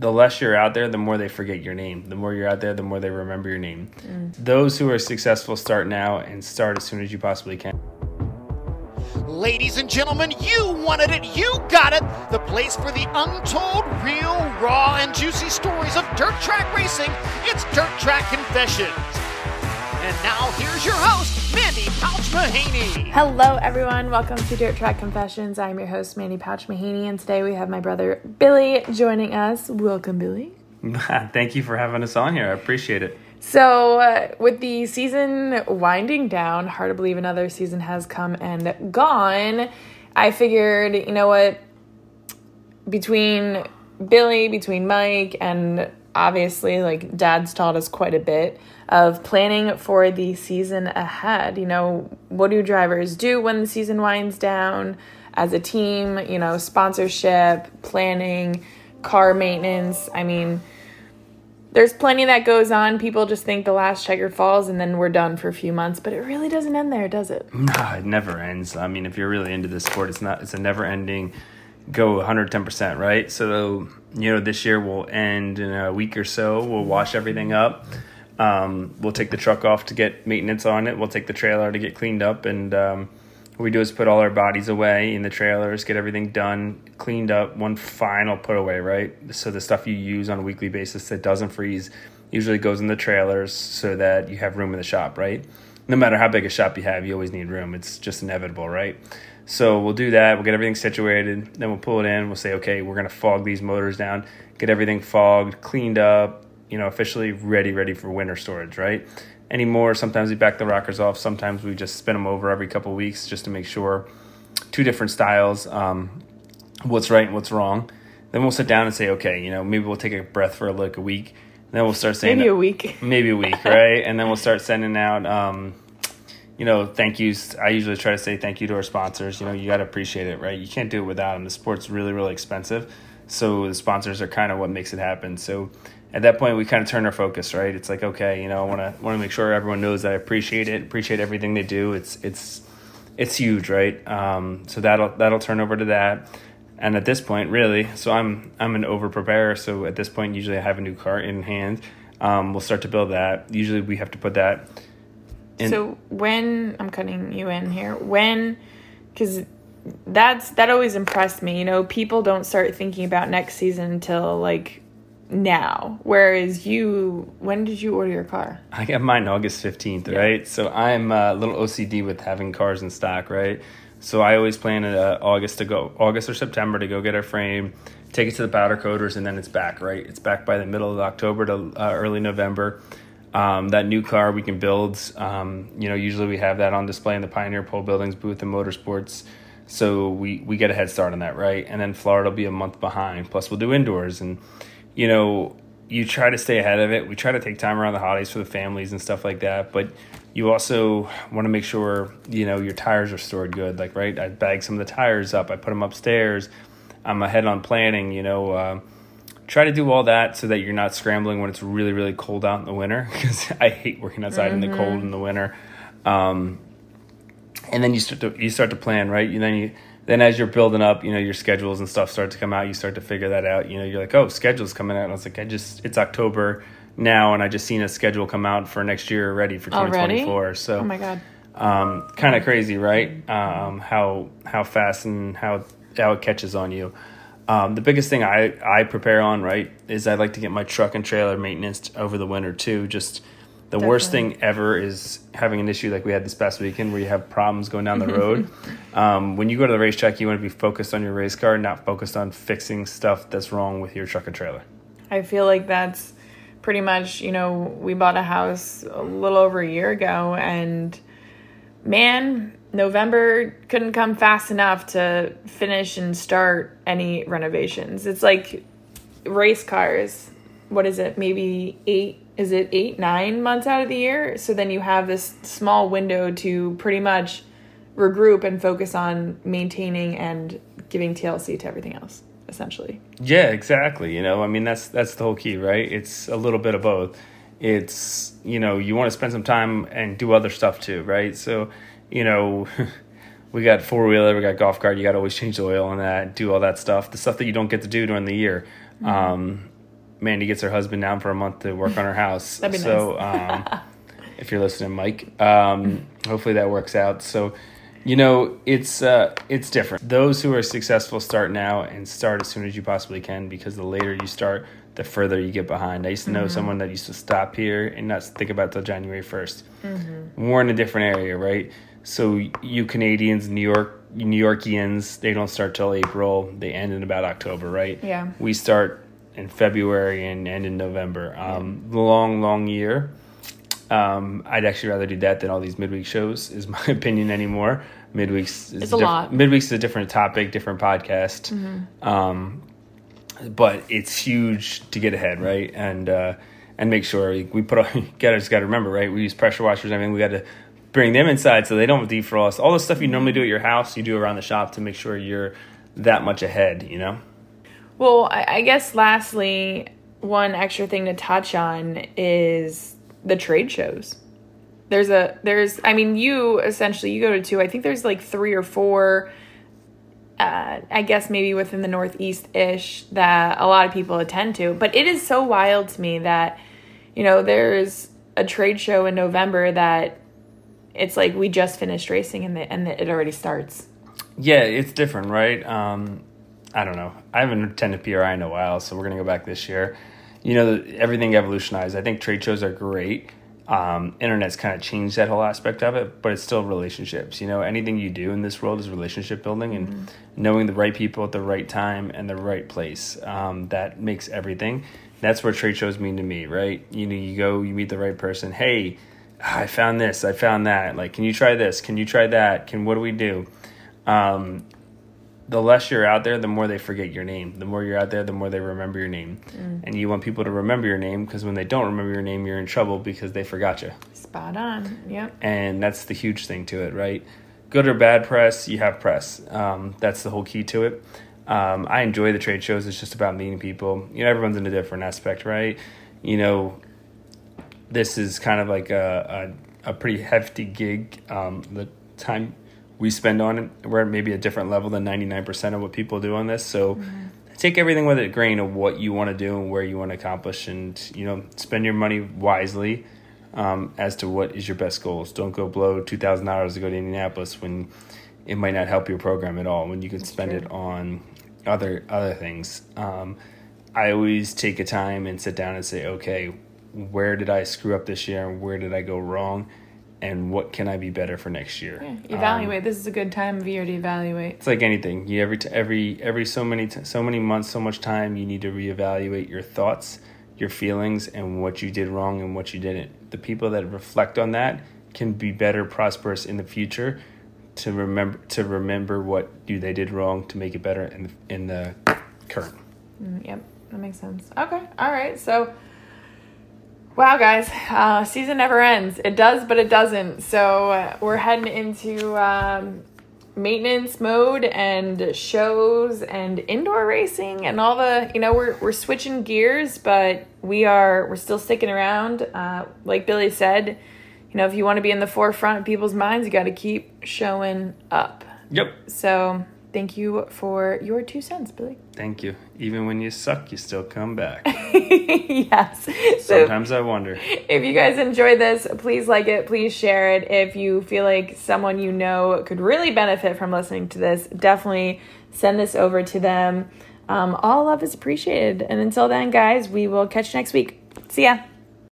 the less you're out there, the more they forget your name. The more you're out there, the more they remember your name. Those who are successful start now and start as soon as you possibly can. Ladies and gentlemen, you wanted it, you got it. The place for the untold, real, raw, and juicy stories of dirt track racing. It's Dirt Track Confessions. And now here's your host, Mandy Pauch Mahaney. Hello, everyone. Welcome to Dirt Track Confessions. I'm your host, Mandy Pauch Mahaney, and today we have my brother Billy joining us. Welcome, Billy. Thank you for having us on here. I appreciate it. So, uh, with the season winding down, hard to believe another season has come and gone. I figured, you know what? Between Billy, between Mike, and obviously, like, Dad's taught us quite a bit of planning for the season ahead. You know, what do drivers do when the season winds down as a team? You know, sponsorship, planning, car maintenance. I mean, there's plenty that goes on. People just think the last checker falls and then we're done for a few months, but it really doesn't end there, does it? No, it never ends. I mean, if you're really into this sport, it's not. It's a never ending. Go 110 percent, right? So you know, this year will end in a week or so. We'll wash everything up. Um, we'll take the truck off to get maintenance on it. We'll take the trailer to get cleaned up, and um, what we do is put all our bodies away in the trailers, get everything done, cleaned up. One final put away, right? So the stuff you use on a weekly basis that doesn't freeze usually goes in the trailers so that you have room in the shop, right? No matter how big a shop you have, you always need room. It's just inevitable, right? So we'll do that. We'll get everything situated. Then we'll pull it in. We'll say, okay, we're gonna fog these motors down, get everything fogged, cleaned up, you know, officially ready, ready for winter storage, right? Anymore, sometimes we back the rockers off. Sometimes we just spin them over every couple weeks just to make sure two different styles, um, what's right and what's wrong. Then we'll sit down and say, okay, you know, maybe we'll take a breath for like a week. then we'll start saying Maybe a week. maybe a week, right? and then we'll start sending out, um, you know, thank yous. I usually try to say thank you to our sponsors. You know, you got to appreciate it, right? You can't do it without them. The sport's really, really expensive. So the sponsors are kind of what makes it happen. So at that point, we kind of turn our focus, right? It's like, okay, you know, I want to want to make sure everyone knows that I appreciate it, appreciate everything they do. It's it's it's huge, right? Um, so that'll that'll turn over to that. And at this point, really, so I'm I'm an over preparer. So at this point, usually I have a new car in hand. Um, we'll start to build that. Usually we have to put that. in so when I'm cutting you in here, when because that's that always impressed me. You know, people don't start thinking about next season until like now. Whereas you, when did you order your car? I got mine August 15th, right? So I'm a little OCD with having cars in stock, right? So I always plan uh, August to go, August or September to go get a frame, take it to the powder coaters, and then it's back, right? It's back by the middle of October to uh, early November. Um, that new car we can build, um, you know, usually we have that on display in the Pioneer Pole Buildings booth and Motorsports. So we, we get a head start on that, right? And then Florida will be a month behind. Plus, we'll do indoors. And, you know, you try to stay ahead of it. We try to take time around the holidays for the families and stuff like that. But you also want to make sure, you know, your tires are stored good. Like, right? I bag some of the tires up, I put them upstairs. I'm ahead on planning, you know. Uh, try to do all that so that you're not scrambling when it's really, really cold out in the winter because I hate working outside in the cold in the winter. Um, and then you start to you start to plan, right? And then you then as you're building up, you know, your schedules and stuff start to come out. You start to figure that out. You know, you're like, oh, schedule's coming out. And I was like, I just it's October now, and I just seen a schedule come out for next year already for Already? 2024. So Oh my god. um, kind of crazy, right? Um, how how fast and how how it catches on you. Um, the biggest thing I I prepare on, right, is I like to get my truck and trailer maintenance over the winter too. Just the worst thing ever is having an issue like we had this past weekend where you have problems going down the road. um, when you go to the racetrack, you want to be focused on your race car, not focused on fixing stuff that's wrong with your truck and trailer. I feel like that's pretty much, you know, we bought a house a little over a year ago and man, November couldn't come fast enough to finish and start any renovations. It's like race cars. What is it? Maybe eight, is it eight, nine months out of the year? So then you have this small window to pretty much regroup and focus on maintaining and giving TLC to everything else, essentially. Yeah, exactly. You know, I mean that's that's the whole key, right? It's a little bit of both. It's you know you want to spend some time and do other stuff too, right? So, you know, we got four wheeler, we got golf cart. You got to always change the oil on that, do all that stuff, the stuff that you don't get to do during the year. Um, Mandy gets her husband down for a month to work on her house. That'd be so, um, if you're listening, Mike, um, hopefully that works out. So, you know, it's uh, it's different. Those who are successful start now and start as soon as you possibly can because the later you start, the further you get behind. I used to know someone that used to stop here and not think about till January 1st. We're in a different area, right? So you Canadians, New York, New Yorkians, they don't start till April. They end in about October, right? Yeah. We start in February and end in November. Um, long, long year. Um, I'd actually rather do that than all these midweek shows. Is my opinion anymore. Midweeks is It's a diff- lot. Midweeks is a different topic, different podcast. Um, but it's huge to get ahead, right? And uh, and make sure we put. All, you gotta just got to remember, right? We use pressure washers. I mean, we got to bring them inside so they don't defrost. All the stuff you normally do at your house, you do around the shop to make sure you're that much ahead. You know. Well, I, I guess lastly, one extra thing to touch on is the trade shows. There's a there's I mean you essentially you go to two. I think there's like three or four. Uh, I guess maybe within the Northeast ish that a lot of people attend to, but it is so wild to me that you know there's a trade show in November that it's like we just finished racing and the, and the, it already starts. Yeah, it's different, right? Um, I don't know. I haven't attended PRI in a while, so we're gonna go back this year. You know, everything evolutionized. I think trade shows are great. Um, internet's kind of changed that whole aspect of it, but it's still relationships. You know, anything you do in this world is relationship building and knowing the right people at the right time and the right place. Um, that makes everything. That's what trade shows mean to me, right? You know, you go, you meet the right person. Hey, I found this, I found that. Like, can you try this? Can you try that? Can what do we do? Um, the less you're out there, the more they forget your name. The more you're out there, the more they remember your name. And you want people to remember your name because when they don't remember your name, you're in trouble because they forgot you. Spot on. Yep. And that's the huge thing to it, right? Good or bad press, you have press. Um, that's the whole key to it. Um, I enjoy the trade shows. It's just about meeting people. You know, everyone's in a different aspect, right? You know, this is kind of like a, a, a pretty hefty gig. Um, the time we spend on it, we're at maybe a different level than 99% of what people do on this. So take everything with a grain of what you want to do and where you want to accomplish and, you know, spend your money wisely um, as to what is your best goals. Don't go blow $2,000 to go to Indianapolis when it might not help your program at all, when you can spend true. it on other other things. Um, I always take a time and sit down and say, okay, where did I screw up this year and where did I go wrong? And what can I be better for next year? Um, Evaluate. this is a good time of year to evaluate. it's like anything. You every t- every every so many t- so many months, so much time. You need to reevaluate your thoughts, your feelings, and what you did wrong and what you didn't. The people that reflect on that can be better, prosperous in the future. To remember to remember what you they did wrong to make it better in the, in the current. Mm, Yep, that makes sense. Okay, all right. So, wow, guys, uh, season never ends. It does, but it doesn't. So uh, we're heading into um, maintenance mode and shows and indoor racing and all the. You know, we're we're switching gears, but we are we're still sticking around. Uh, like Billy said, you know, if you want to be in the forefront of people's minds, you got to keep showing up. Yep. So. Thank you for your two cents, Billy. Thank you. Even when you suck, you still come back. yes. So Sometimes I wonder. if you guys enjoyed this, please like it, please share it. If you feel like someone you know could really benefit from listening to this, definitely send this over to them. Um, all love is appreciated. And until then, guys, we will catch you next week. See ya.